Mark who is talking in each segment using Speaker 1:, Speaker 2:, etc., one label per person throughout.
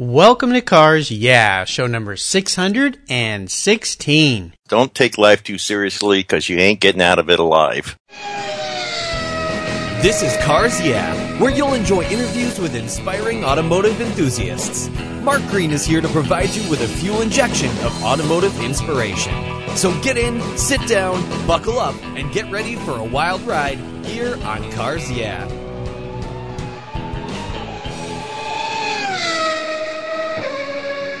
Speaker 1: Welcome to Cars Yeah, show number 616.
Speaker 2: Don't take life too seriously because you ain't getting out of it alive.
Speaker 3: This is Cars Yeah, where you'll enjoy interviews with inspiring automotive enthusiasts. Mark Green is here to provide you with a fuel injection of automotive inspiration. So get in, sit down, buckle up, and get ready for a wild ride here on Cars Yeah.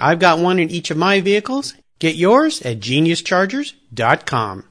Speaker 1: I've got one in each of my vehicles. Get yours at geniuschargers.com.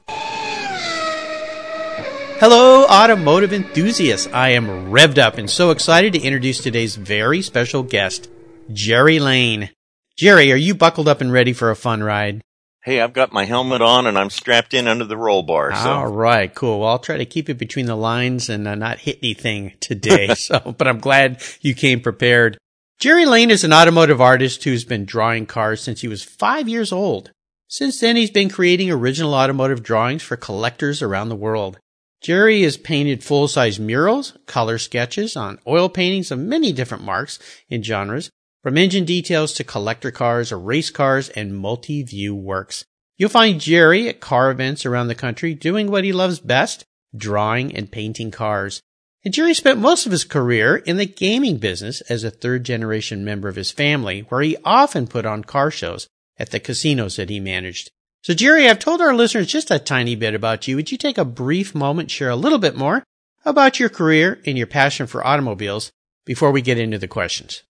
Speaker 1: Hello, automotive enthusiasts. I am revved up and so excited to introduce today's very special guest, Jerry Lane. Jerry, are you buckled up and ready for a fun ride?
Speaker 2: Hey, I've got my helmet on and I'm strapped in under the roll bar. So.
Speaker 1: All right, cool. Well, I'll try to keep it between the lines and uh, not hit anything today. so, but I'm glad you came prepared. Jerry Lane is an automotive artist who's been drawing cars since he was five years old. Since then, he's been creating original automotive drawings for collectors around the world. Jerry has painted full-size murals, color sketches on oil paintings of many different marques and genres, from engine details to collector cars or race cars and multi-view works. You'll find Jerry at car events around the country doing what he loves best, drawing and painting cars. And Jerry spent most of his career in the gaming business as a third generation member of his family, where he often put on car shows at the casinos that he managed. So Jerry, I've told our listeners just a tiny bit about you. Would you take a brief moment, share a little bit more about your career and your passion for automobiles before we get into the questions?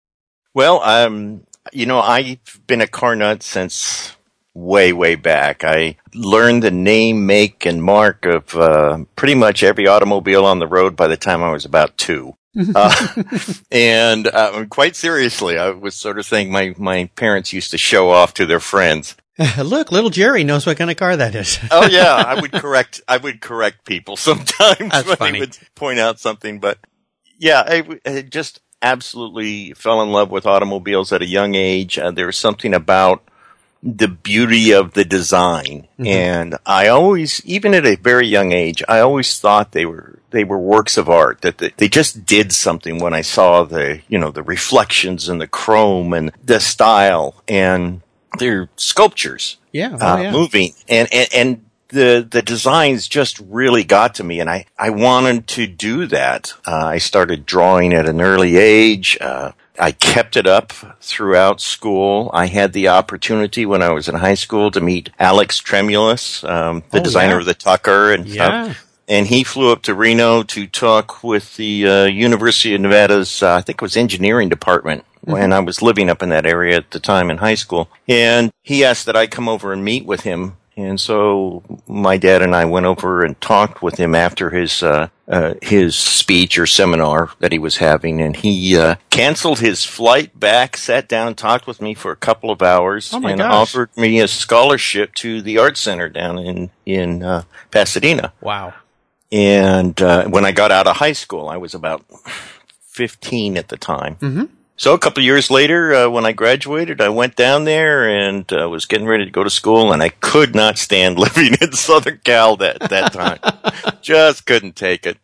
Speaker 2: Well, um, you know, I've been a car nut since way, way back. I learned the name, make, and marque of uh, pretty much every automobile on the road by the time I was about two. uh, and uh, quite seriously, I was sort of saying my, my parents used to show off to their friends.
Speaker 1: Look, little Jerry knows what kind of car that is.
Speaker 2: oh yeah, I would correct. I would correct people sometimes
Speaker 1: That's
Speaker 2: when
Speaker 1: funny.
Speaker 2: they would point out something. But yeah, I, I just absolutely fell in love with automobiles at a young age. Uh, there was something about the beauty of the design, and I always, even at a very young age, I always thought they were they were works of art. That they, they just did something when I saw the you know the reflections and the chrome and the style and they're sculptures
Speaker 1: Yeah, oh,
Speaker 2: uh,
Speaker 1: yeah.
Speaker 2: moving and, and and the the designs just really got to me and I I wanted to do that. Uh, I started drawing at an early age. Uh, I kept it up throughout school. I had the opportunity when I was in high school to meet Alex Tremulis, um, the
Speaker 1: Oh,
Speaker 2: designer
Speaker 1: yeah.
Speaker 2: of the Tucker and
Speaker 1: Yeah.
Speaker 2: stuff. And he flew up to Reno to talk with the uh, University of Nevada's, uh, I think it was engineering department, when I was living up in that area at the time in high school. And he asked that I come over and meet with him. And so my dad and I went over and talked with him after his uh, uh, his speech or seminar that he was having, and he uh, canceled his flight back, sat down, talked with me for a couple of hours,
Speaker 1: Oh
Speaker 2: and
Speaker 1: gosh.
Speaker 2: offered me a scholarship to the art center down in in uh, Pasadena.
Speaker 1: Wow.
Speaker 2: And uh, when I got out of high school, I was about 15 at the time.
Speaker 1: Mm-hmm.
Speaker 2: So a couple of years later, uh, when I graduated, I went down there and uh, was getting ready to go to school, and I could not stand living in Southern Cal that that time. Just couldn't take it.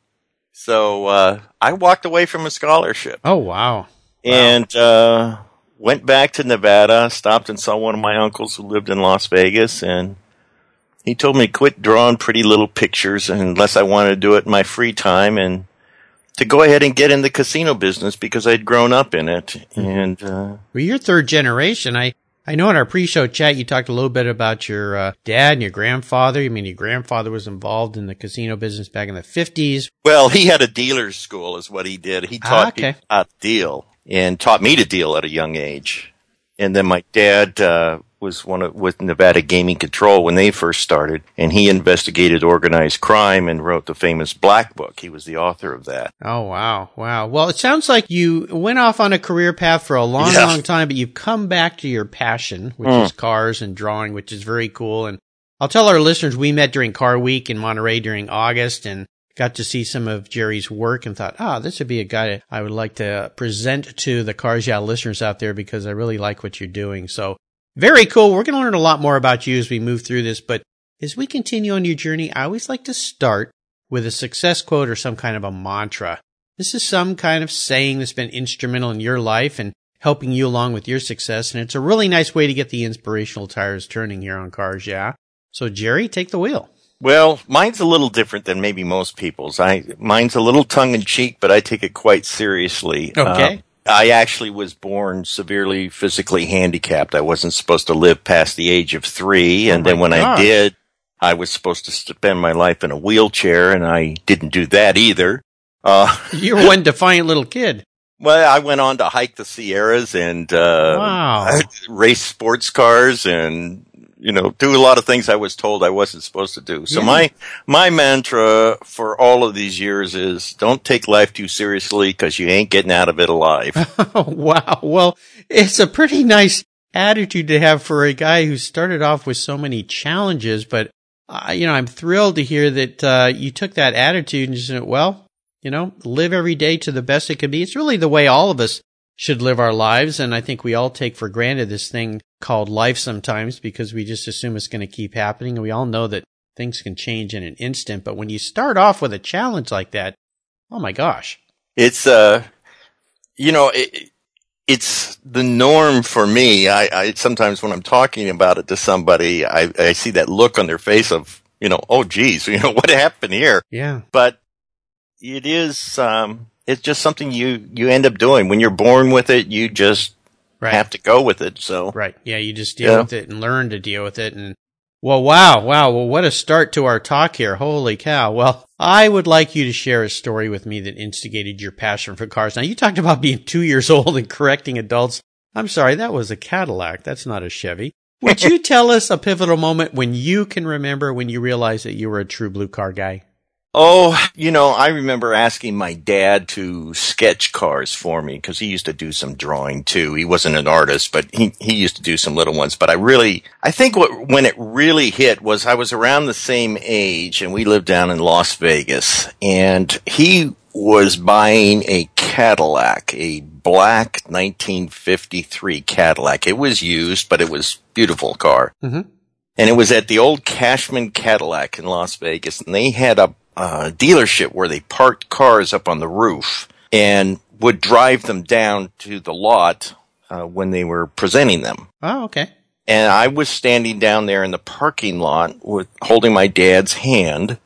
Speaker 2: So uh, I walked away from a scholarship
Speaker 1: Oh, wow.
Speaker 2: and uh, went back to Nevada. Stopped and saw one of my uncles who lived in Las Vegas, and he told me to quit drawing pretty little pictures unless I wanted to do it in my free time, and to go ahead and get in the casino business because I'd grown up in it. And uh,
Speaker 1: Well, you're third generation. I I know in our pre-show chat you talked a little bit about your uh, dad and your grandfather. I mean, your grandfather was involved in the casino business back in the 50s.
Speaker 2: Well, he had a dealer's school is what he did. He
Speaker 1: Ah,
Speaker 2: taught
Speaker 1: okay.
Speaker 2: people how to deal and taught me to deal at a young age. And then my dad uh, was one of with Nevada Gaming Control when they first started, and he investigated organized crime and wrote the famous Black Book. He was the author of that.
Speaker 1: Oh, wow. Wow. Well, it sounds like you went off on a career path for a long,
Speaker 2: Yeah.
Speaker 1: long time, but you've come back to your passion, which
Speaker 2: Mm.
Speaker 1: is cars and drawing, which is very cool. And I'll tell our listeners we met during Car Week in Monterey during August and got to see some of Jerry's work and thought, ah, this would be a guy I would like to present to the Cars Yeah listeners out there because I really like what you're doing. So very cool. We're going to learn a lot more about you as we move through this, but as we continue on your journey, I always like to start with a success quote or some kind of a mantra. This is some kind of saying that's been instrumental in your life and helping you along with your success. And it's a really nice way to get the inspirational tires turning here on cars. Yeah. So Jerry, take the wheel.
Speaker 2: Well, mine's a little different than maybe most people's. I mine's a little tongue in cheek, but I take it quite seriously.
Speaker 1: Okay.
Speaker 2: Uh, I actually was born severely physically handicapped. I wasn't supposed to live past the age of three, and
Speaker 1: Oh
Speaker 2: then when
Speaker 1: gosh.
Speaker 2: I did, I was supposed to spend my life in a wheelchair, and I didn't do that either. Uh,
Speaker 1: You're one defiant little kid.
Speaker 2: well, I went on to hike the Sierras and uh,
Speaker 1: Wow.
Speaker 2: race sports cars and you know do a lot of things I was told I wasn't supposed to do. So
Speaker 1: Yeah.
Speaker 2: my my mantra for all of these years is don't take life too seriously because you ain't getting out of it alive.
Speaker 1: Wow. Well, it's a pretty nice attitude to have for a guy who started off with so many challenges. But, uh, you know, I'm thrilled to hear that uh, you took that attitude and just said, well, you know, live every day to the best it can be. It's really the way all of us should live our lives. And I think we all take for granted this thing called life sometimes because we just assume it's going to keep happening. And we all know that things can change in an instant. But when you start off with a challenge like that, oh my gosh.
Speaker 2: it's uh you know it, it's the norm for me. I, I sometimes when I'm talking about it to somebody, I, I see that look on their face of you know oh geez you know what happened here.
Speaker 1: Yeah.
Speaker 2: but it is um it's just something you you end up doing when you're born with it you just
Speaker 1: Right.
Speaker 2: have to go with it so
Speaker 1: Right. Yeah, you just deal
Speaker 2: Yeah.
Speaker 1: with it and learn to deal with it. And well, wow, wow. Well, what a start to our talk here. Holy cow. Well, I would like you to share a story with me that instigated your passion for cars. Now, you talked about being two years old and correcting adults. I'm sorry, that was a Cadillac. That's not a Chevy. Would you tell us a pivotal moment when you can remember when you realized that you were a true blue car guy?
Speaker 2: Oh you know i remember asking my dad to sketch cars for me because he used to do some drawing too he wasn't an artist but he he used to do some little ones but i really i think what when it really hit was i was around the same age and we lived down in las vegas and he was buying a Cadillac, a black 1953 Cadillac. It was used, but it was beautiful car.
Speaker 1: Mhm.
Speaker 2: And it was at the old Cashman Cadillac in Las Vegas. And they had a uh, dealership where they parked cars up on the roof and would drive them down to the lot uh, when they were presenting them
Speaker 1: Oh, okay.
Speaker 2: and I was standing down there in the parking lot with holding my dad's hand.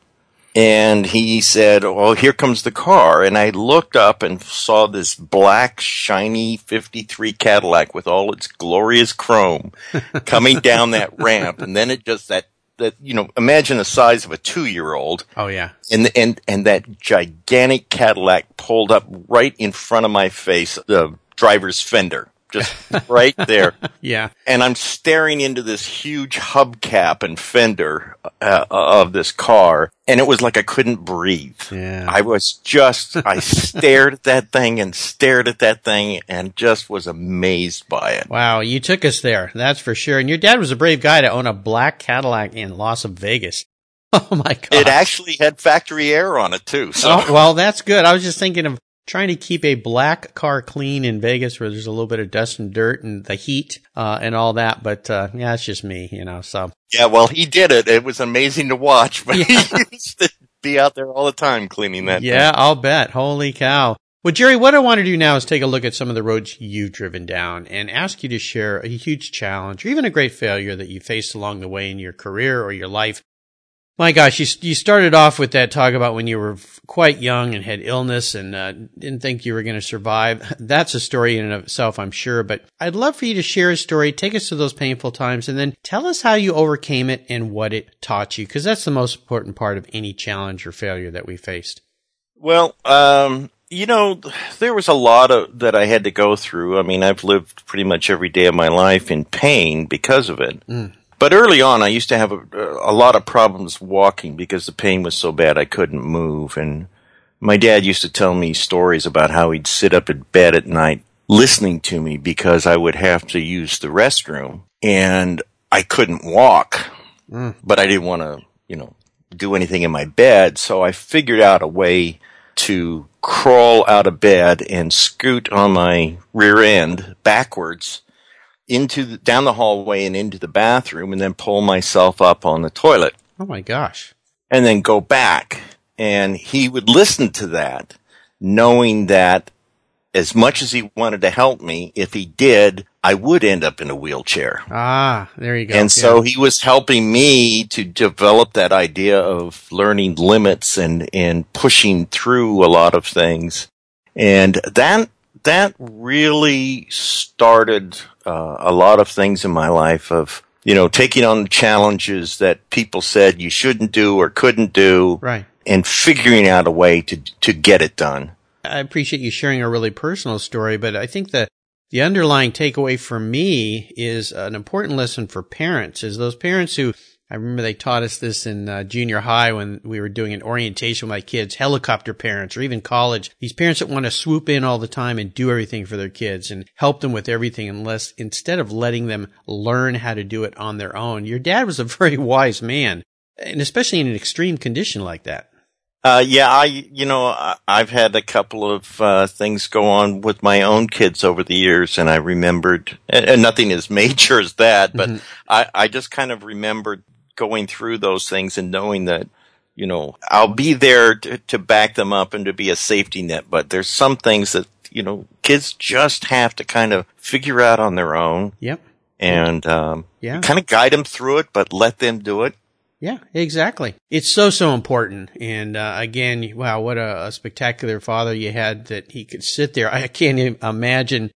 Speaker 2: And he said, Well, here comes the car. And I looked up and saw this black, shiny 53 Cadillac with all its glorious chrome coming down that ramp. And then it just that, that, you know, imagine the size of a two year old
Speaker 1: Oh, yeah.
Speaker 2: and, and, and that gigantic Cadillac pulled up right in front of my face, the driver's fender, just right there
Speaker 1: Yeah.
Speaker 2: and I'm staring into this huge hubcap and fender uh, of this car, and it was like I couldn't breathe.
Speaker 1: Yeah.
Speaker 2: I was just, I stared at that thing and stared at that thing and just was amazed by it.
Speaker 1: Wow, you took us there. That's for sure. And your dad was a brave guy to own a black Cadillac in Las Vegas. Oh my god.
Speaker 2: It actually had factory air on it too. So
Speaker 1: Oh, well, that's good. I was just thinking of trying to keep a black car clean in Vegas where there's a little bit of dust and dirt and the heat, uh, and all that. But, uh, yeah, it's just me, you know, so.
Speaker 2: yeah, well, he did it. It was amazing to watch, but
Speaker 1: Yeah.
Speaker 2: he used to be out there all the time cleaning that.
Speaker 1: Yeah, I'll bet. Holy cow. Well, Jerry, what I want to do now is take a look at some of the roads you've driven down and ask you to share a huge challenge or even a great failure that you faced along the way in your career or your life My gosh, you you started off with that talk about when you were quite young and had illness and uh, didn't think you were going to survive. That's a story in and of itself, I'm sure. But I'd love for you to share a story, take us to those painful times, and then tell us how you overcame it and what it taught you, because that's the most important part of any challenge or failure that we faced.
Speaker 2: Well, um, you know, there was a lot of that I had to go through. I mean, I've lived pretty much every day of my life in pain because of it. Mm. But early on, I used to have a, a lot of problems walking because the pain was so bad I couldn't move. And my dad used to tell me stories about how he'd sit up in bed at night listening to me because I would have to use the restroom and I couldn't walk, mm. but I didn't want to, you know, do anything in my bed. So I figured out a way to crawl out of bed and scoot on my rear end backwards into the, down the hallway and into the bathroom and then pull myself up on the toilet.
Speaker 1: Oh my gosh.
Speaker 2: And then go back. And he would listen to that knowing that as much as he wanted to help me, if he did, I would end up in a wheelchair.
Speaker 1: Ah, there you go.
Speaker 2: And yeah. so he was helping me to develop that idea of learning limits and, and pushing through a lot of things. And that, that really started uh, a lot of things in my life of, you know, taking on challenges that people said you shouldn't do or couldn't do.
Speaker 1: Right.
Speaker 2: And figuring out a way to, to get it done.
Speaker 1: I appreciate you sharing a really personal story, but I think the, the underlying takeaway for me is an important lesson for parents is those parents who I remember they taught us this in uh, junior high when we were doing an orientation with my kids, helicopter parents or even college. These parents that want to swoop in all the time and do everything for their kids and help them with everything unless instead of letting them learn how to do it on their own. Your dad was a very wise man and especially in an extreme condition like that.
Speaker 2: Uh, yeah, I, you know, I've had a couple of uh, things go on with my own kids over the years, and I remembered, and, and nothing as major as that, but mm-hmm. I, I just kind of remembered going through those things and knowing that, you know, I'll be there to, to back them up and to be a safety net. But there's some things that, you know, kids just have to kind of figure out on their own.
Speaker 1: Yep.
Speaker 2: And, um, yeah. kind of guide them through it, but let them do it.
Speaker 1: Yeah, exactly. It's so, so important. And, uh, again, wow, what a, a, spectacular father you had that he could sit there. I can't even imagine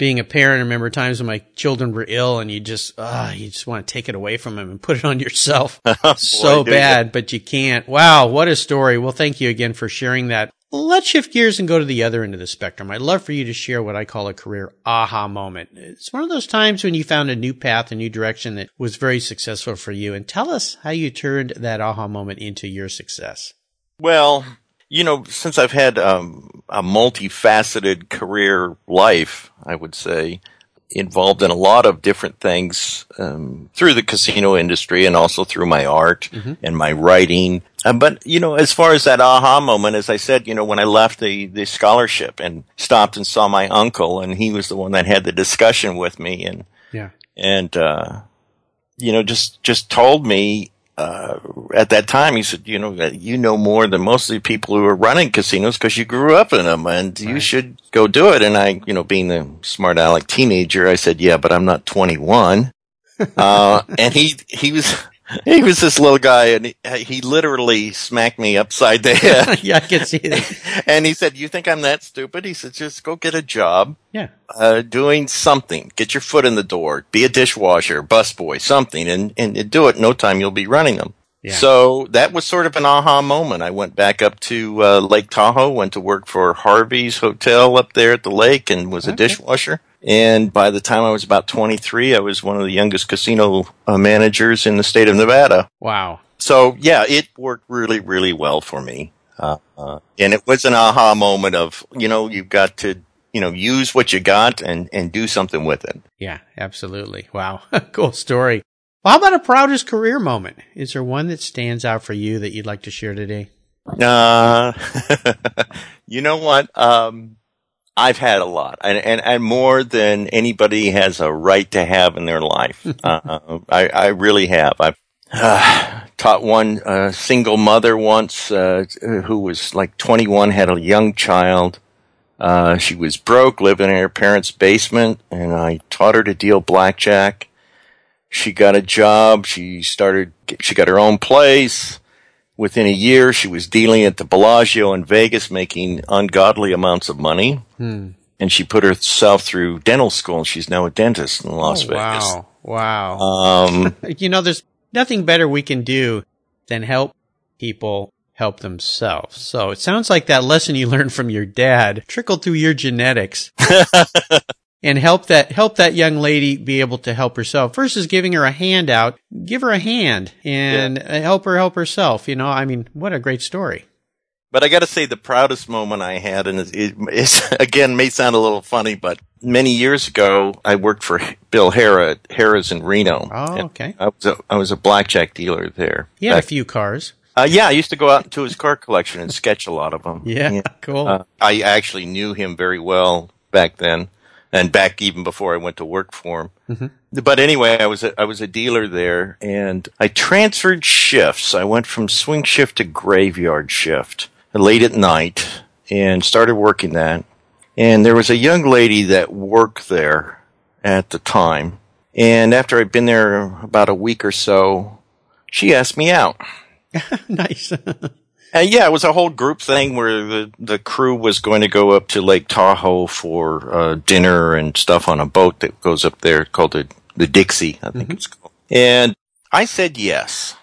Speaker 1: being a parent, I remember times when my children were ill and you just, ah, you just want to take it away from them and put it on yourself. Oh, so Boy, bad, but you can't. Wow. What a story. Well, thank you again for sharing that. Let's shift gears and go to the other end of the spectrum. I'd love for you to share what I call a career aha moment. It's one of those times when you found a new path, a new direction that was very successful for you. And tell us how you turned that aha moment into your success.
Speaker 2: Well, you know, since I've had um, a multifaceted career life, I would say, involved in a lot of different things um, through the casino industry and also through my art mm-hmm. and my writing. Uh, but you know, as far as that aha moment, as I said, you know, when I left the the scholarship and stopped and saw my uncle, and he was the one that had the discussion with me, and
Speaker 1: yeah,
Speaker 2: and uh, you know, just just told me uh, at that time, he said, you know, you know more than most of the people who are running casinos because you grew up in them and right. you should go do it. And I, you know, being the smart aleck teenager, I said, yeah, but I'm not 21. uh, and he, he was, he was this little guy and he, he literally smacked me upside the head.
Speaker 1: yeah, I can see that.
Speaker 2: and he said, you think I'm that stupid? He said, just go get a job.
Speaker 1: Yeah.
Speaker 2: Uh, doing something. Get your foot in the door. Be a dishwasher, busboy, something, and, and do it. No time you'll be running them. Yeah. So that was sort of an aha moment. I went back up to uh, Lake Tahoe, went to work for Harvey's Hotel up there at the lake, and was okay. a dishwasher. And by the time I was about 23, I was one of the youngest casino uh, managers in the state of Nevada.
Speaker 1: Wow.
Speaker 2: So yeah, it worked really, really well for me. Uh, uh, and it was an aha moment of, you know, you've got to, you know, use what you got and, and do something with it.
Speaker 1: Yeah, absolutely. Wow. cool story. Well, how about a proudest career moment? Is there one that stands out for you that you'd like to share today?
Speaker 2: Uh, you know what? Um, I've had a lot, and, and, and more than anybody has a right to have in their life. uh, I, I really have. I've uh, taught one uh, single mother once uh, who was like 21, had a young child. Uh, she was broke, living in her parents' basement, and I taught her to deal blackjack. She got a job. She started. She got her own place. Within a year, she was dealing at the Bellagio in Vegas, making ungodly amounts of money.
Speaker 1: Hmm.
Speaker 2: And she put herself through dental school, and she's now a dentist in Las
Speaker 1: Oh,
Speaker 2: Vegas.
Speaker 1: wow. Wow.
Speaker 2: Um,
Speaker 1: you know, there's nothing better we can do than help people help themselves. So it sounds like that lesson you learned from your dad trickled through your genetics and help that, help that young lady be able to help herself versus giving her a handout. Give her a hand and uh help her help herself. You know, I mean, what a great story.
Speaker 2: But I got to say, the proudest moment I had, and it, it is, again may sound a little funny, but many years ago, I worked for Bill Harrah at Harrah's in Reno.
Speaker 1: Oh, okay.
Speaker 2: I was a, I was a blackjack dealer there.
Speaker 1: He had a few cars.
Speaker 2: uh, yeah, I used to go out into his car collection and sketch a lot of them.
Speaker 1: Yeah. Cool.
Speaker 2: Uh, I actually knew him very well back then, and back even before I went to work for him. Mm-hmm. But anyway, I was a, I was a dealer there, and I transferred shifts. I went from swing shift to graveyard shift late at night, and started working that. And there was a young lady that worked there at the time, and after I'd been there about a week or so, she asked me out.
Speaker 1: nice.
Speaker 2: And yeah, it was a whole group thing where the, the crew was going to go up to Lake Tahoe for uh, dinner and stuff on a boat that goes up there called the, the Dixie, I think it's called. And I said yes.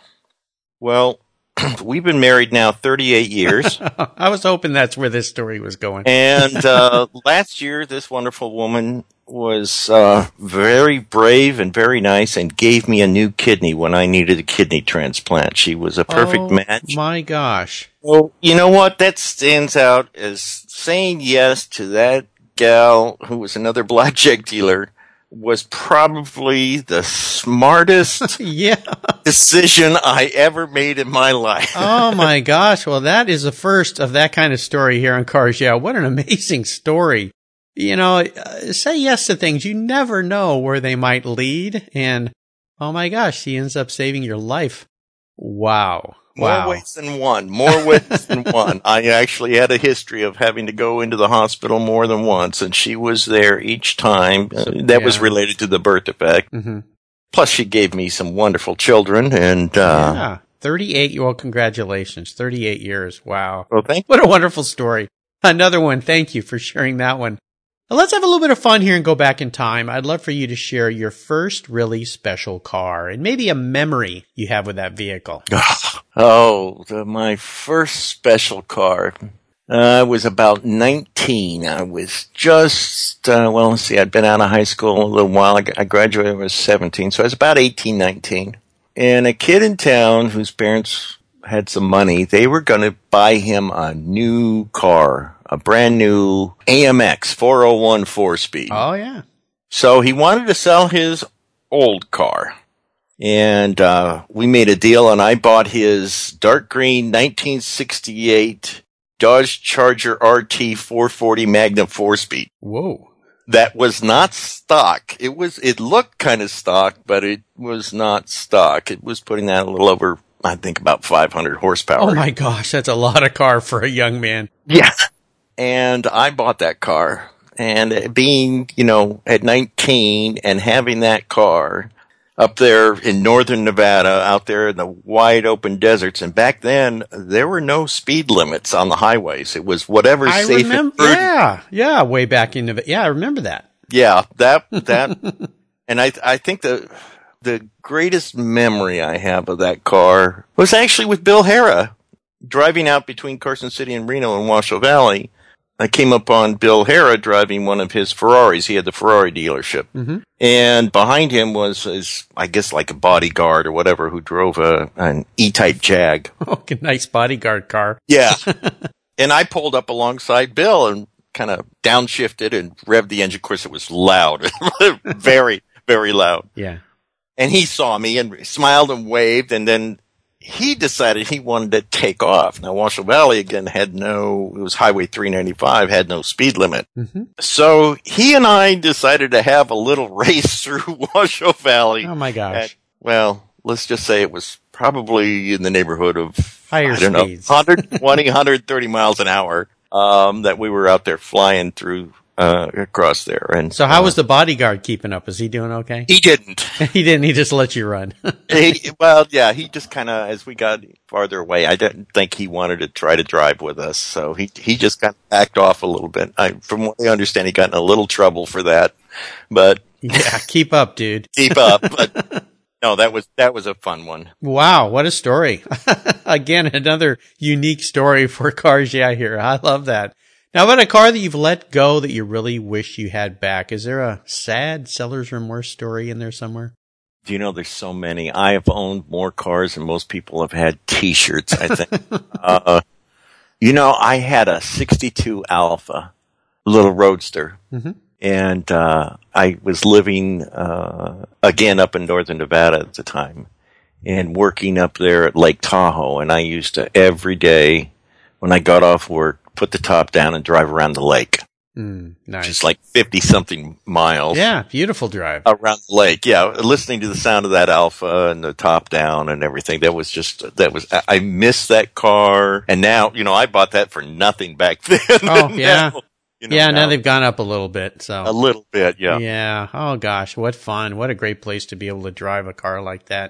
Speaker 2: Well, we've been married now 38 years.
Speaker 1: I was hoping that's where this story was going.
Speaker 2: and uh, last year, this wonderful woman was uh, very brave and very nice and gave me a new kidney when I needed a kidney transplant. She was a perfect
Speaker 1: Oh,
Speaker 2: match.
Speaker 1: My gosh.
Speaker 2: Well, you know what? That stands out as saying yes to that gal who was another blackjack dealer was probably the smartest
Speaker 1: Yeah.
Speaker 2: decision I ever made in my life.
Speaker 1: Oh my gosh. Well, that is the first of that kind of story here on Cars Yeah. What an amazing story. You know, uh, say yes to things. You never know where they might lead. And oh my gosh, he ends up saving your life. Wow.
Speaker 2: More
Speaker 1: Wow.
Speaker 2: ways than one. More ways than one. I actually had a history of having to go into the hospital more than once, and she was there each time. Uh, that was related to the birth defect.
Speaker 1: hmm
Speaker 2: Plus, she gave me some wonderful children, and uh,
Speaker 1: yeah. 38 year old. Congratulations. 38 years. Wow.
Speaker 2: well, thank
Speaker 1: What a wonderful story. Another one. Thank you for sharing that one. Let's have a little bit of fun here and go back in time. I'd love for you to share your first really special car and maybe a memory you have with that vehicle.
Speaker 2: Oh, my first special car. Uh, I was about 19. I was just, uh, well, let's see, I'd been out of high school a little while. I, I graduated when I was 17, so I was about 18, 19. And a kid in town whose parents had some money, they were going to buy him a new car, a brand new AMX 401 four speed.
Speaker 1: Oh, yeah.
Speaker 2: So he wanted to sell his old car. And uh, we made a deal, and I bought his dark green 1968 Dodge Charger RT 440 Magnum 4 speed.
Speaker 1: Whoa.
Speaker 2: That was not stock. It was, it looked kind of stock, but it was not stock. It was putting out a little over, I think, about 500 horsepower.
Speaker 1: Oh, my gosh. That's a lot of car for a young man.
Speaker 2: Yeah. And I bought that car. And being, you know, at 19 and having that car up there in northern Nevada, out there in the wide open deserts. And back then, there were no speed limits on the highways. It was whatever
Speaker 1: I
Speaker 2: safe
Speaker 1: remember. Yeah. Yeah. Way back in the, yeah, I remember that.
Speaker 2: Yeah, that, that, and I, I think the, the greatest memory I have of that car was actually with Bill Harrah driving out between Carson City and Reno and Washoe Valley. I came upon Bill Harrah driving one of his Ferraris. He had the Ferrari dealership.
Speaker 1: Mhm.
Speaker 2: And behind him was his, I guess like a bodyguard or whatever who drove a, an E-type Jag.
Speaker 1: Oh, nice bodyguard car.
Speaker 2: Yeah. and I pulled up alongside Bill and kind of downshifted and revved the engine. Of course, it was loud, very, very loud.
Speaker 1: Yeah.
Speaker 2: And he saw me and smiled and waved. And then he decided he wanted to take off. Now, Washoe Valley again had no, it was Highway 395, had no speed limit.
Speaker 1: hmm
Speaker 2: So he and I decided to have a little race through Washoe Valley.
Speaker 1: Oh, my gosh.
Speaker 2: At- well, let's just say it was probably in the neighborhood of
Speaker 1: Higher
Speaker 2: I don't
Speaker 1: speeds.
Speaker 2: know, 120, 130 miles an hour. Um, that we were out there flying through uh, across there. And
Speaker 1: So how
Speaker 2: uh,
Speaker 1: was the bodyguard keeping up? Is he doing okay?
Speaker 2: he didn't.
Speaker 1: he didn't. He just let you run.
Speaker 2: he, well, yeah, he just kind of as we got farther away, I didn't think he wanted to try to drive with us, so he he just kind of backed off a little bit. I, from what I understand, he got in a little trouble for that, but
Speaker 1: yeah, keep up, dude.
Speaker 2: keep up. But no, that was that was a fun one.
Speaker 1: Wow, what a story. Again, another unique story for cars. Yeah, here. I love that. Now, about a car that you've let go that you really wish you had back, is there a sad seller's remorse story in there somewhere?
Speaker 2: Do you know there's so many? I have owned more cars than most people have had T-shirts. I think. uh, you know, I had a '62 Alfa, little roadster,
Speaker 1: Mhm.
Speaker 2: and uh, I was living uh, again up in northern Nevada at the time, and working up there at Lake Tahoe. And I used to every day when I got off work put the top down and drive around the lake,
Speaker 1: Mm, nice.
Speaker 2: just like fifty something miles
Speaker 1: yeah, beautiful drive.
Speaker 2: around the lake. Yeah, listening to the sound of that Alfa and the top down and everything. That was just that was. I- miss that car, and now you know I bought that for nothing back then.
Speaker 1: Oh, yeah.
Speaker 2: now, you know,
Speaker 1: yeah, now they've gone up a little bit. So
Speaker 2: a little bit. Yeah.
Speaker 1: Yeah. Oh gosh, what fun! What a great place to be able to drive a car like that.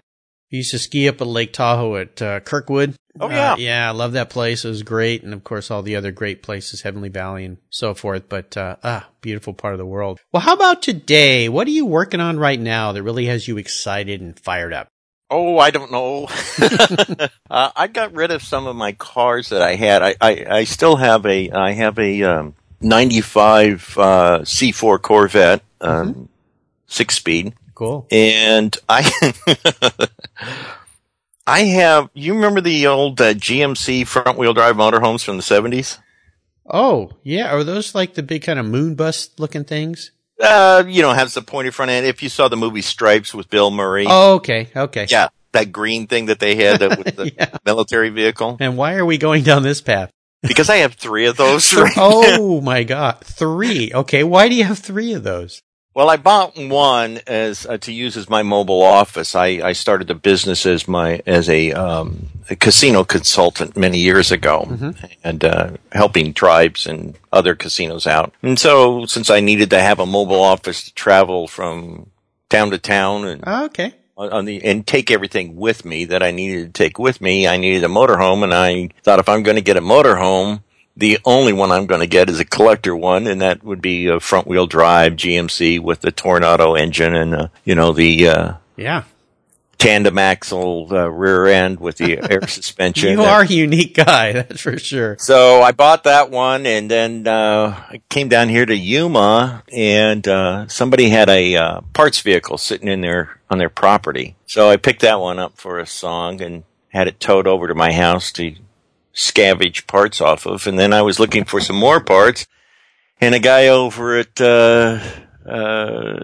Speaker 1: I used to ski up at Lake Tahoe at uh, Kirkwood.
Speaker 2: Oh,
Speaker 1: Uh,
Speaker 2: yeah.
Speaker 1: yeah, I love that place. It was great, and of course all the other great places, Heavenly Valley and so forth. But uh, ah, beautiful part of the world. Well, how about today? What are you working on right now that really has you excited and fired up?
Speaker 2: Oh, I don't know. uh, I got rid of some of my cars that I had. I, I, I still have a I have a um, 95 uh, C4 Corvette, um, six speed.
Speaker 1: Cool.
Speaker 2: and I I have you remember the old uh, GMC front wheel drive motorhomes from the 70s?
Speaker 1: Oh yeah, are those like the big kind of moon bus looking things?
Speaker 2: Uh, you know, has the pointy front end. If you saw the movie Stripes with Bill Murray,
Speaker 1: Oh, okay, okay.
Speaker 2: yeah, that green thing that they had uh, with the
Speaker 1: Yeah.
Speaker 2: military vehicle.
Speaker 1: And why are we going down this path?
Speaker 2: Because I have three of those. right now.
Speaker 1: oh my god, three. Okay, why do you have three of those?
Speaker 2: Well, I bought one as uh, to use as my mobile office. I, I started the business as my as a, um, a casino consultant many years ago, and uh, helping tribes and other casinos out. And so, since I needed to have a mobile office to travel from town to town and
Speaker 1: Oh, okay.
Speaker 2: on on the and take everything with me that I needed to take with me. I needed a motorhome, and I thought if I'm going to get a motorhome, the only one I'm going to get is a collector one, and that would be a front wheel drive GMC with the Toronado engine and uh, you know the uh,
Speaker 1: Yeah.
Speaker 2: tandem axle uh, rear end with the air suspension.
Speaker 1: You are a unique guy, that's for sure.
Speaker 2: So I bought that one, and then uh, I came down here to Yuma, and uh, somebody had a uh, parts vehicle sitting in their on their property. So I picked that one up for a song and had it towed over to my house to scavenge parts off of. And then I was looking for some more parts, and a guy over at uh, uh,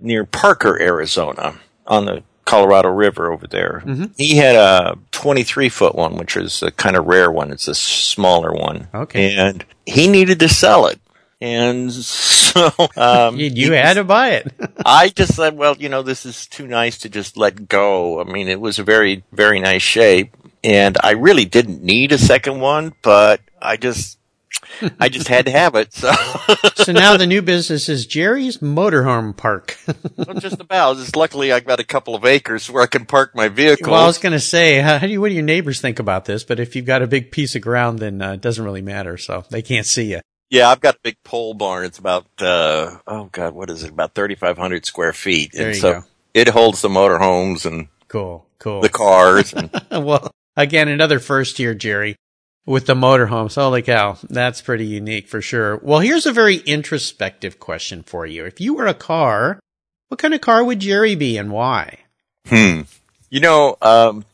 Speaker 2: near Parker, Arizona, on the Colorado River over there. He had a 23 foot one, which is a kind of rare one. It's a smaller one.
Speaker 1: Okay.
Speaker 2: And he needed to sell it. And so, um,
Speaker 1: You, you had to buy it.
Speaker 2: I just said, well, you know, this is too nice to just let go. I mean, it was a very, very nice shape. And I really didn't need a second one, but I just, I just had to have it. So,
Speaker 1: so now the new business is Jerry's Motorhome Park.
Speaker 2: well, just about. Just luckily I've got a couple of acres where I can park my vehicle.
Speaker 1: well, I was going to say, how, do you, what do your neighbors think about this? But if you've got a big piece of ground, then uh, it doesn't really matter. So they can't see you.
Speaker 2: Yeah, I've got a big pole barn. It's about uh oh god, what is it? About thirty five hundred square feet.
Speaker 1: There
Speaker 2: and
Speaker 1: you
Speaker 2: so
Speaker 1: go.
Speaker 2: it holds the motorhomes and
Speaker 1: Cool, cool.
Speaker 2: the cars and
Speaker 1: well, again, another first here, Jerry, with the motorhomes. Holy cow. That's pretty unique for sure. Well, here's a very introspective question for you. If you were a car, what kind of car would Jerry be and why?
Speaker 2: hmm. You know, um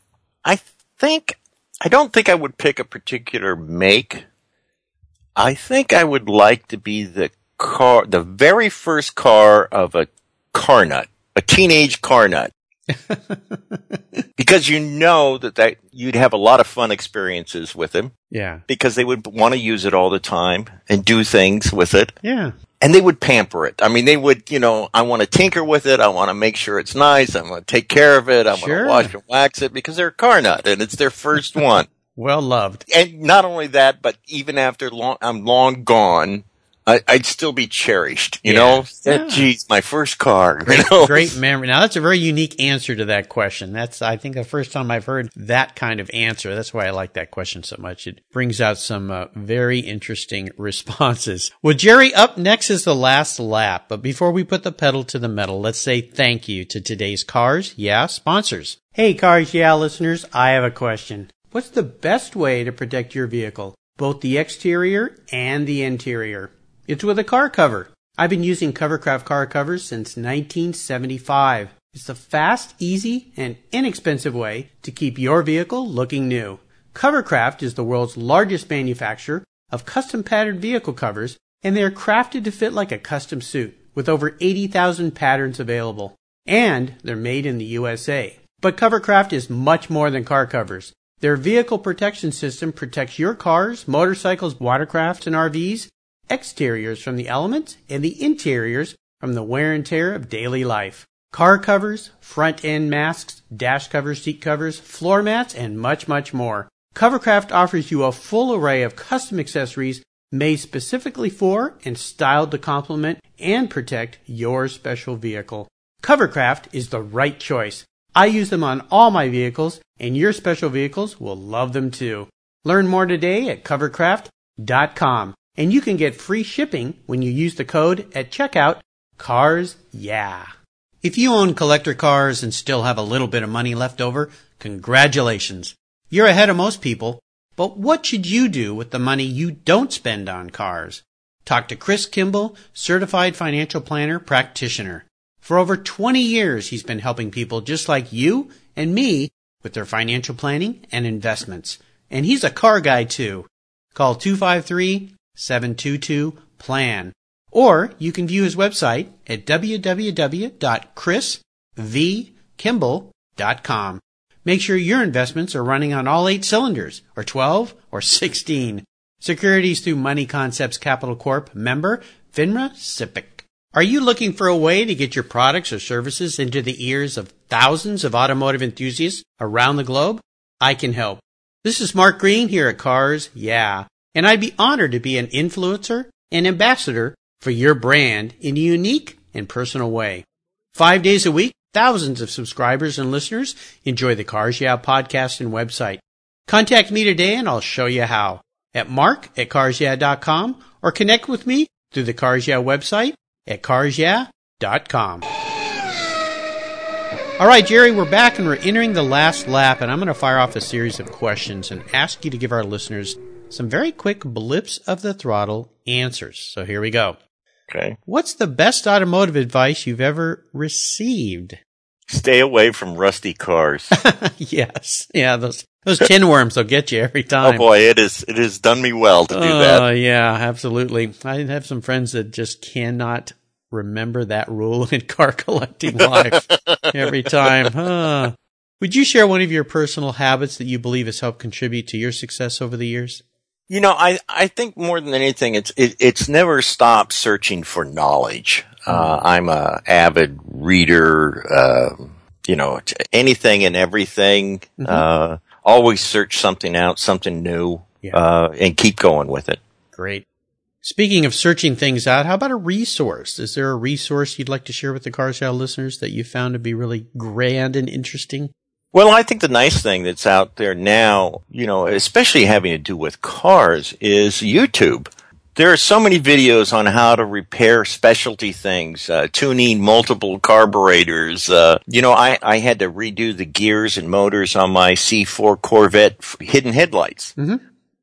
Speaker 2: I think I don't think I would pick a particular make. I think I would like to be the car the very first car of a car nut. A teenage car nut. because you know that, that you'd have a lot of fun experiences with him.
Speaker 1: Yeah.
Speaker 2: because they would want to use it all the time and do things with it.
Speaker 1: Yeah.
Speaker 2: And they would pamper it. I mean, they would, you know, I want to tinker with it. I want to make sure it's nice. I want to take care of it. I want
Speaker 1: Sure.
Speaker 2: to wash and wax it because they're a car nut and it's their first one.
Speaker 1: Well loved.
Speaker 2: And not only that, but even after long, I'm long gone, I, I'd still be cherished. You
Speaker 1: Yeah.
Speaker 2: know,
Speaker 1: Yeah.
Speaker 2: geez, my first car. you
Speaker 1: Great,
Speaker 2: know?
Speaker 1: great memory. Now that's a very unique answer to that question. That's, I think, the first time I've heard that kind of answer. That's why I like that question so much. It brings out some uh, very interesting responses. Well, Jerry, up next is the last lap. But before we put the pedal to the metal, let's say thank you to today's Cars Yeah sponsors. Hey, Cars Yeah listeners, I have a question. What's the best way to protect your vehicle, both the exterior and the interior? It's with a car cover. I've been using Covercraft car covers since 1975. It's a fast, easy, and inexpensive way to keep your vehicle looking new. Covercraft is the world's largest manufacturer of custom patterned vehicle covers, and they are crafted to fit like a custom suit with over 80,000 patterns available. And they're made in the USA. But Covercraft is much more than car covers. Their vehicle protection system protects your cars, motorcycles, watercrafts, and RVs exteriors from the elements and the interiors from the wear and tear of daily life. Car covers, front end masks, dash covers, seat covers, floor mats, and much, much more. Covercraft offers you a full array of custom accessories made specifically for and styled to complement and protect your special vehicle. Covercraft is the right choice. I use them on all my vehicles, and your special vehicles will love them too. Learn more today at covercraft.com, and you can get free shipping when you use the code at checkout CARS YEAH. If you own collector cars and still have a little bit of money left over, congratulations. You're ahead of most people. But what should you do with the money you don't spend on cars? Talk to Chris Kimball, certified financial planner practitioner. For over 20 years, he's been helping people just like you and me with their financial planning and investments. And he's a car guy too. Call 253-722-PLAN. Or you can view his website at www.chrisvkimball.com. Make sure your investments are running on all eight cylinders, or 12, or 16. Securities through Money Concepts Capital Corp. Member, FINRA SIPC. Are you looking for a way to get your products or services into the ears of thousands of automotive enthusiasts around the globe? I can help. This is Mark Green here at Cars Yeah, and I'd be honored to be an influencer and ambassador for your brand in a unique and personal way. Five days a week, thousands of subscribers and listeners enjoy the Cars Yeah podcast and website. Contact me today and I'll show you how at mark at carsyeah.com or connect with me through the Cars Yeah website at carsyeah.com. All right, Jerry, we're back and we're entering the last lap, and I'm going to fire off a series of questions and ask you to give our listeners some very quick blips of the throttle answers. So here we go.
Speaker 2: Okay.
Speaker 1: What's the best automotive advice you've ever received?
Speaker 2: Stay away from rusty cars.
Speaker 1: yes. Yeah, those those tin worms will get you every
Speaker 2: oh,
Speaker 1: time.
Speaker 2: oh boy, it is. It has done me well to do
Speaker 1: Oh,
Speaker 2: that.
Speaker 1: yeah, absolutely. I have some friends that just cannot remember that rule in car collecting life every time. Huh. Would you share one of your personal habits that you believe has helped contribute to your success over the years?
Speaker 2: You know, I, I think more than anything, it's it, it's never stopped searching for knowledge. Uh, I'm a avid reader. Uh, you know, anything and everything. Uh, always search something out, something new,
Speaker 1: Yeah.
Speaker 2: uh, and keep going with it.
Speaker 1: Great. Speaking of searching things out, how about a resource? Is there a resource you'd like to share with the Cars Yeah listeners that you found to be really grand and interesting?
Speaker 2: Well, I think the nice thing that's out there now, you know, especially having to do with cars, is YouTube. There are so many videos on how to repair specialty things, uh, tuning multiple carburetors. Uh, you know, I, I had to redo the gears and motors on my C4 Corvette hidden headlights.
Speaker 1: Mhm.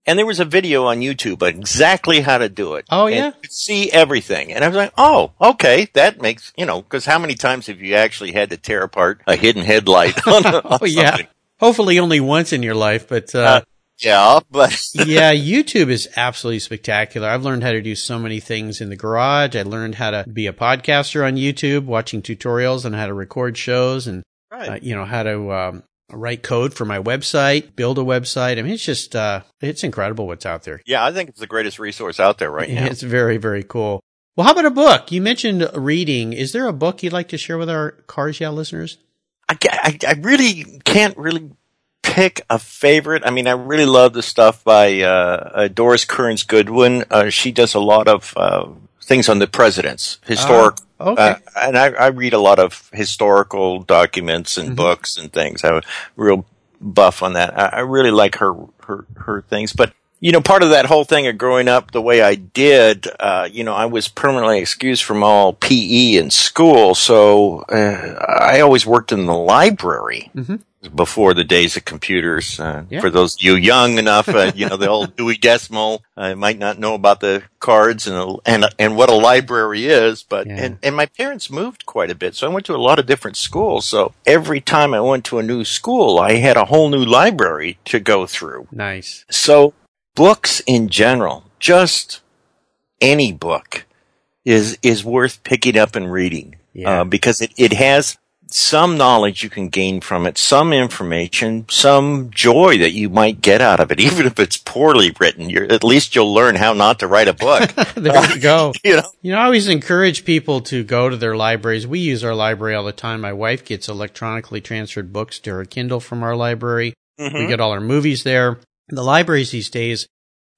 Speaker 2: And there was a video on YouTube exactly how to do it.
Speaker 1: Oh,
Speaker 2: And
Speaker 1: yeah?
Speaker 2: see everything. And I was like, oh, okay, that makes, you know, because how many times have you actually had to tear apart a hidden headlight on, on
Speaker 1: Oh, yeah.
Speaker 2: something?
Speaker 1: Hopefully only once in your life, but, uh,
Speaker 2: Uh, Yeah, but
Speaker 1: yeah, YouTube is absolutely spectacular. I've learned how to do so many things in the garage. I learned how to be a podcaster on YouTube, watching tutorials on how to record shows and,
Speaker 2: right.
Speaker 1: uh, you know, how to, um, write code for my website, build a website. I mean, it's just, uh, it's incredible what's out there.
Speaker 2: yeah, I think it's the greatest resource out there right now.
Speaker 1: It's very, very cool. Well, how about a book? You mentioned reading. Is there a book you'd like to share with our Cars Yeah listeners?
Speaker 2: I, I, I really can't really pick a favorite, I mean, I really love the stuff by uh, uh, Doris Kearns Goodwin. Uh, she does a lot of uh, things on the presidents, historic.
Speaker 1: Oh, okay.
Speaker 2: uh, and I, I read a lot of historical documents and
Speaker 1: Mhm.
Speaker 2: books and things. I'm a real buff on that. I, I really like her, her, her things. But, you know, part of that whole thing of growing up the way I did, uh, you know, I was permanently excused from all PE in school. So, uh, I always worked in the library
Speaker 1: Mhm.
Speaker 2: Before the days of computers. Uh,
Speaker 1: Yeah.
Speaker 2: For those of you young enough, uh, you know, the old Dewey Decimal, I might not know about the cards and, and, and what a library is, but,
Speaker 1: Yeah.
Speaker 2: and, and my parents moved quite a bit. So I went to a lot of different schools. So every time I went to a new school, I had a whole new library to go through.
Speaker 1: Nice.
Speaker 2: So books in general, just any book is, is worth picking up and reading.
Speaker 1: Yeah.
Speaker 2: Uh, because it, it has some knowledge you can gain from it, some information, some joy that you might get out of it, even if it's poorly written. You're, at least you'll learn how not to write a book.
Speaker 1: there you go.
Speaker 2: you know,
Speaker 1: You know, I always encourage people to go to their libraries. We use our library all the time. My wife gets electronically transferred books to her Kindle from our library.
Speaker 2: Mm-hmm.
Speaker 1: We get all our movies there. The libraries these days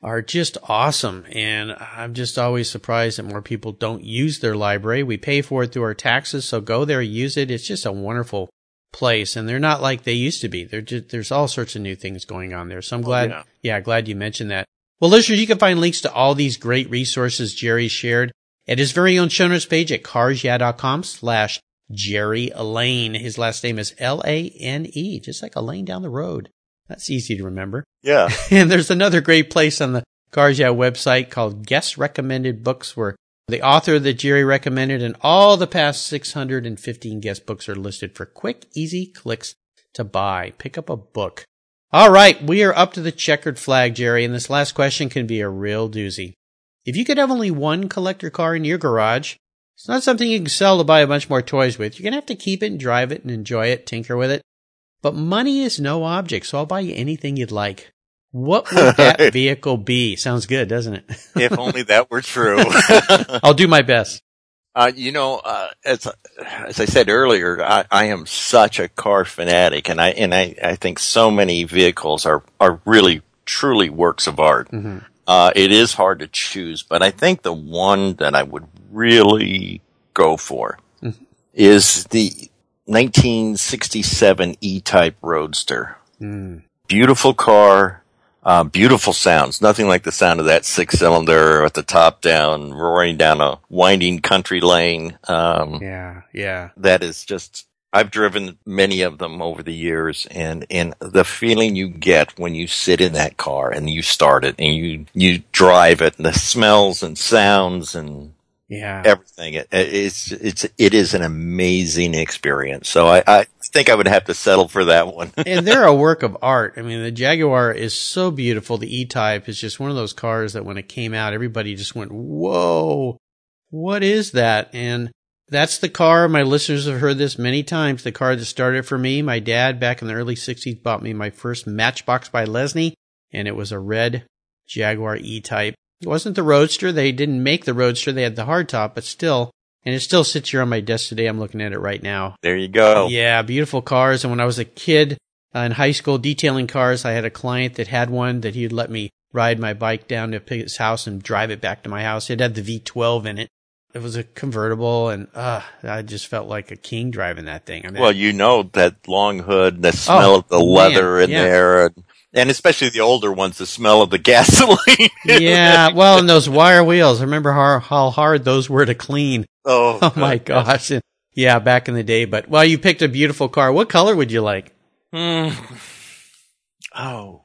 Speaker 1: are just awesome. And I'm just always surprised that more people don't use their library. We pay for it through our taxes. So go there, use it. It's just a wonderful place. And they're not like they used to be. They're just, there's all sorts of new things going on there. So I'm oh, glad,
Speaker 2: yeah.
Speaker 1: yeah, glad you mentioned that. Well, listeners, you can find links to all these great resources Jerry shared at his very own show notes page at carsyeah.com slash Jerry Lane. His last name is L-A-N-E, just like a lane down the road. That's easy to remember.
Speaker 2: yeah.
Speaker 1: And there's another great place on the Cars Yeah website called Guest Recommended Books where the author that Jerry recommended and all the past 615 guest books are listed for quick, easy clicks to buy. Pick up a book. All right, we are up to the checkered flag, Jerry, and this last question can be a real doozy. If you could have only one collector car in your garage, it's not something you can sell to buy a bunch more toys with. You're going to have to keep it and drive it and enjoy it, tinker with it. But money is no object, so I'll buy you anything you'd like. What would that vehicle be? Sounds good, doesn't it?
Speaker 2: if only that were true.
Speaker 1: I'll do my best.
Speaker 2: Uh, you know, uh, as as I said earlier, I, I am such a car fanatic, and I and I, I think so many vehicles are are really truly works of art.
Speaker 1: Mhm.
Speaker 2: Uh, it is hard to choose, but I think the one that I would really go for
Speaker 1: Mhm.
Speaker 2: is the 1967 E-Type Roadster.
Speaker 1: Mm.
Speaker 2: Beautiful car, uh, beautiful sounds. Nothing like the sound of that six cylinder at the top down, roaring down a winding country lane. Um,
Speaker 1: Yeah, yeah.
Speaker 2: that is just, I've driven many of them over the years and, and the feeling you get when you sit in that car and you start it and you, you drive it and the smells and sounds and
Speaker 1: Yeah.
Speaker 2: everything. It, it's, it's, it is an amazing experience. So I, I think I would have to settle for that one.
Speaker 1: and they're a work of art. I mean, the Jaguar is so beautiful. The E-Type is just one of those cars that when it came out, everybody just went, whoa, what is that? And that's the car. My listeners have heard this many times. The car that started for me. My dad back in the early 60s bought me my first Matchbox by Lesney, and it was a red Jaguar E-Type. It wasn't the Roadster. They didn't make the Roadster. They had the hardtop, but still, and it still sits here on my desk today. I'm looking at it right now.
Speaker 2: There you go.
Speaker 1: Yeah, beautiful cars. And when I was a kid uh, in high school detailing cars, I had a client that had one that he'd let me ride my bike down to his house and drive it back to my house. It had the V12 in it. It was a convertible, and uh, I just felt like a king driving that thing. I mean,
Speaker 2: Well, you know that long hood, the smell
Speaker 1: Oh,
Speaker 2: of the leather
Speaker 1: man,
Speaker 2: in
Speaker 1: yeah.
Speaker 2: there, and, and especially the older ones, the smell of the gasoline.
Speaker 1: yeah. Well, and those wire wheels. I remember how, how hard those were to clean.
Speaker 2: oh,
Speaker 1: Oh my gosh. And, yeah, back in the day. But well, you picked a beautiful car. What color would you like?
Speaker 2: Hmm. Oh,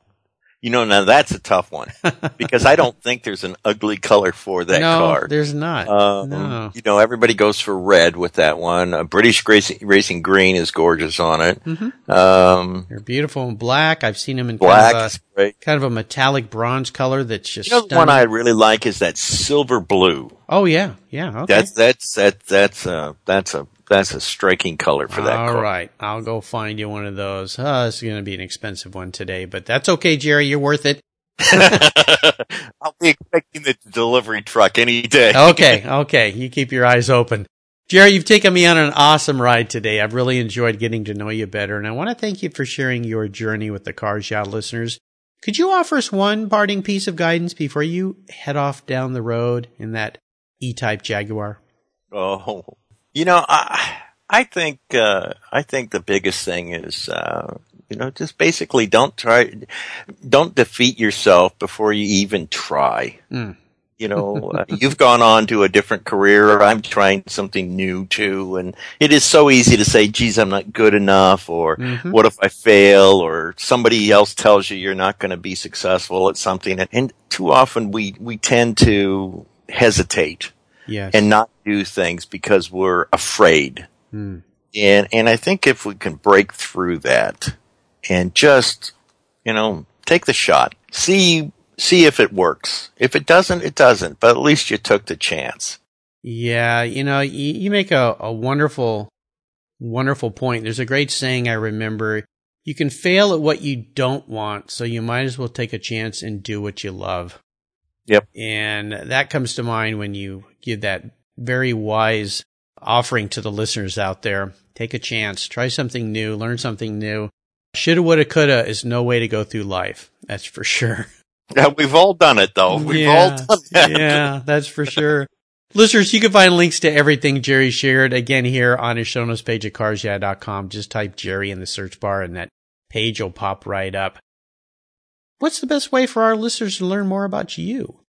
Speaker 2: you know now that's a tough one because I don't think there's an ugly color for that
Speaker 1: no,
Speaker 2: car.
Speaker 1: there's not.
Speaker 2: Um,
Speaker 1: no.
Speaker 2: You know, everybody goes for red with that one. Uh, British racing, racing green is gorgeous on it.
Speaker 1: Mhm.
Speaker 2: Um,
Speaker 1: They're beautiful in black. I've seen them in
Speaker 2: black
Speaker 1: kind of a, kind of a metallic bronze color that's just
Speaker 2: You know, the one. I really like is that silver blue.
Speaker 1: oh yeah, yeah. Okay.
Speaker 2: That's that's that that's a that's a that's a striking color for that
Speaker 1: All
Speaker 2: car.
Speaker 1: right, I'll go find you one of those. Uh, it's going to be an expensive one today, but that's okay, Jerry. You're worth it.
Speaker 2: I'll be expecting the delivery truck any day.
Speaker 1: Okay, okay. You keep your eyes open. Jerry, you've taken me on an awesome ride today. I've really enjoyed getting to know you better, and I want to thank you for sharing your journey with the Cars Yeah listeners. Could you offer us one parting piece of guidance before you head off down the road in that E-Type Jaguar?
Speaker 2: Oh, you know, I I think uh, I think the biggest thing is uh, you know just basically don't try, don't defeat yourself before you even try.
Speaker 1: Mm.
Speaker 2: You know, uh, you've gone on to a different career. I'm trying something new too. And it is so easy to say, geez, I'm not good enough or
Speaker 1: Mhm.
Speaker 2: what if I fail or somebody else tells you you're not going to be successful at something. And, and too often we, we tend to hesitate
Speaker 1: Yes.
Speaker 2: and not do things because we're afraid.
Speaker 1: Mm.
Speaker 2: And, and I think if we can break through that and just, you know, take the shot, see, see if it works. If it doesn't, it doesn't, but at least you took the chance.
Speaker 1: Yeah, you know, you, you make a, a wonderful, wonderful point. There's a great saying I remember. You can fail at what you don't want, so you might as well take a chance and do what you love.
Speaker 2: Yep.
Speaker 1: And that comes to mind when you give that very wise offering to the listeners out there. Take a chance, try something new, learn something new. Shoulda, woulda, coulda is no way to go through life. That's for sure.
Speaker 2: Yeah, we've all done it though. We've all done that.
Speaker 1: yeah, that's for sure. Listeners, you can find links to everything Jerry shared again here on his show notes page at carsyeah.com. Just type Jerry in the search bar and that page will pop right up. What's the best way for our listeners to learn more about you?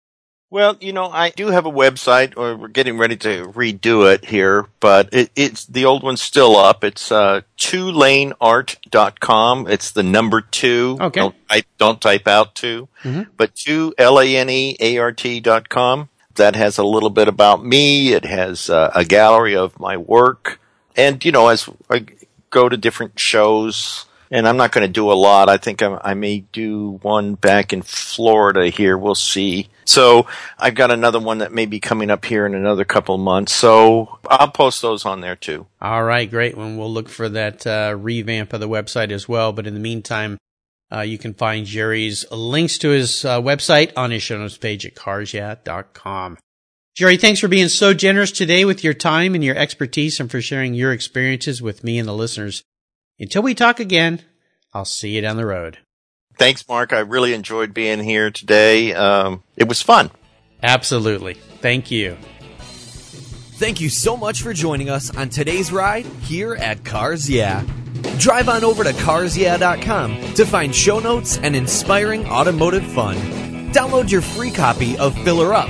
Speaker 2: Well, you know, I do have a website, or we're getting ready to redo it here, but it, it's the old one's still up. It's uh, twolaneart.com. It's the number two.
Speaker 1: Okay.
Speaker 2: Don't type, don't type out 2
Speaker 1: Mhm.
Speaker 2: but two L A N E A R T dot com. That has a little bit about me. It has uh, a gallery of my work, and you know, as I go to different shows. And I'm not going to do a lot. I think I, I may do one back in Florida here. We'll see. So I've got another one that may be coming up here in another couple of months. So I'll post those on there too.
Speaker 1: All right, great. Well, we'll look for that uh, revamp of the website as well. But in the meantime, uh, you can find Jerry's links to his uh, website on his show notes page at carsyeah.com. Jerry, thanks for being so generous today with your time and your expertise and for sharing your experiences with me and the listeners. Until we talk again, I'll see you down the road.
Speaker 2: Thanks, Mark. I really enjoyed being here today. Um, it was fun.
Speaker 1: Absolutely. Thank you.
Speaker 3: Thank you so much for joining us on today's ride here at Cars Yeah. Drive on over to carsyeah.com to find show notes and inspiring automotive fun. Download your free copy of Filler Up,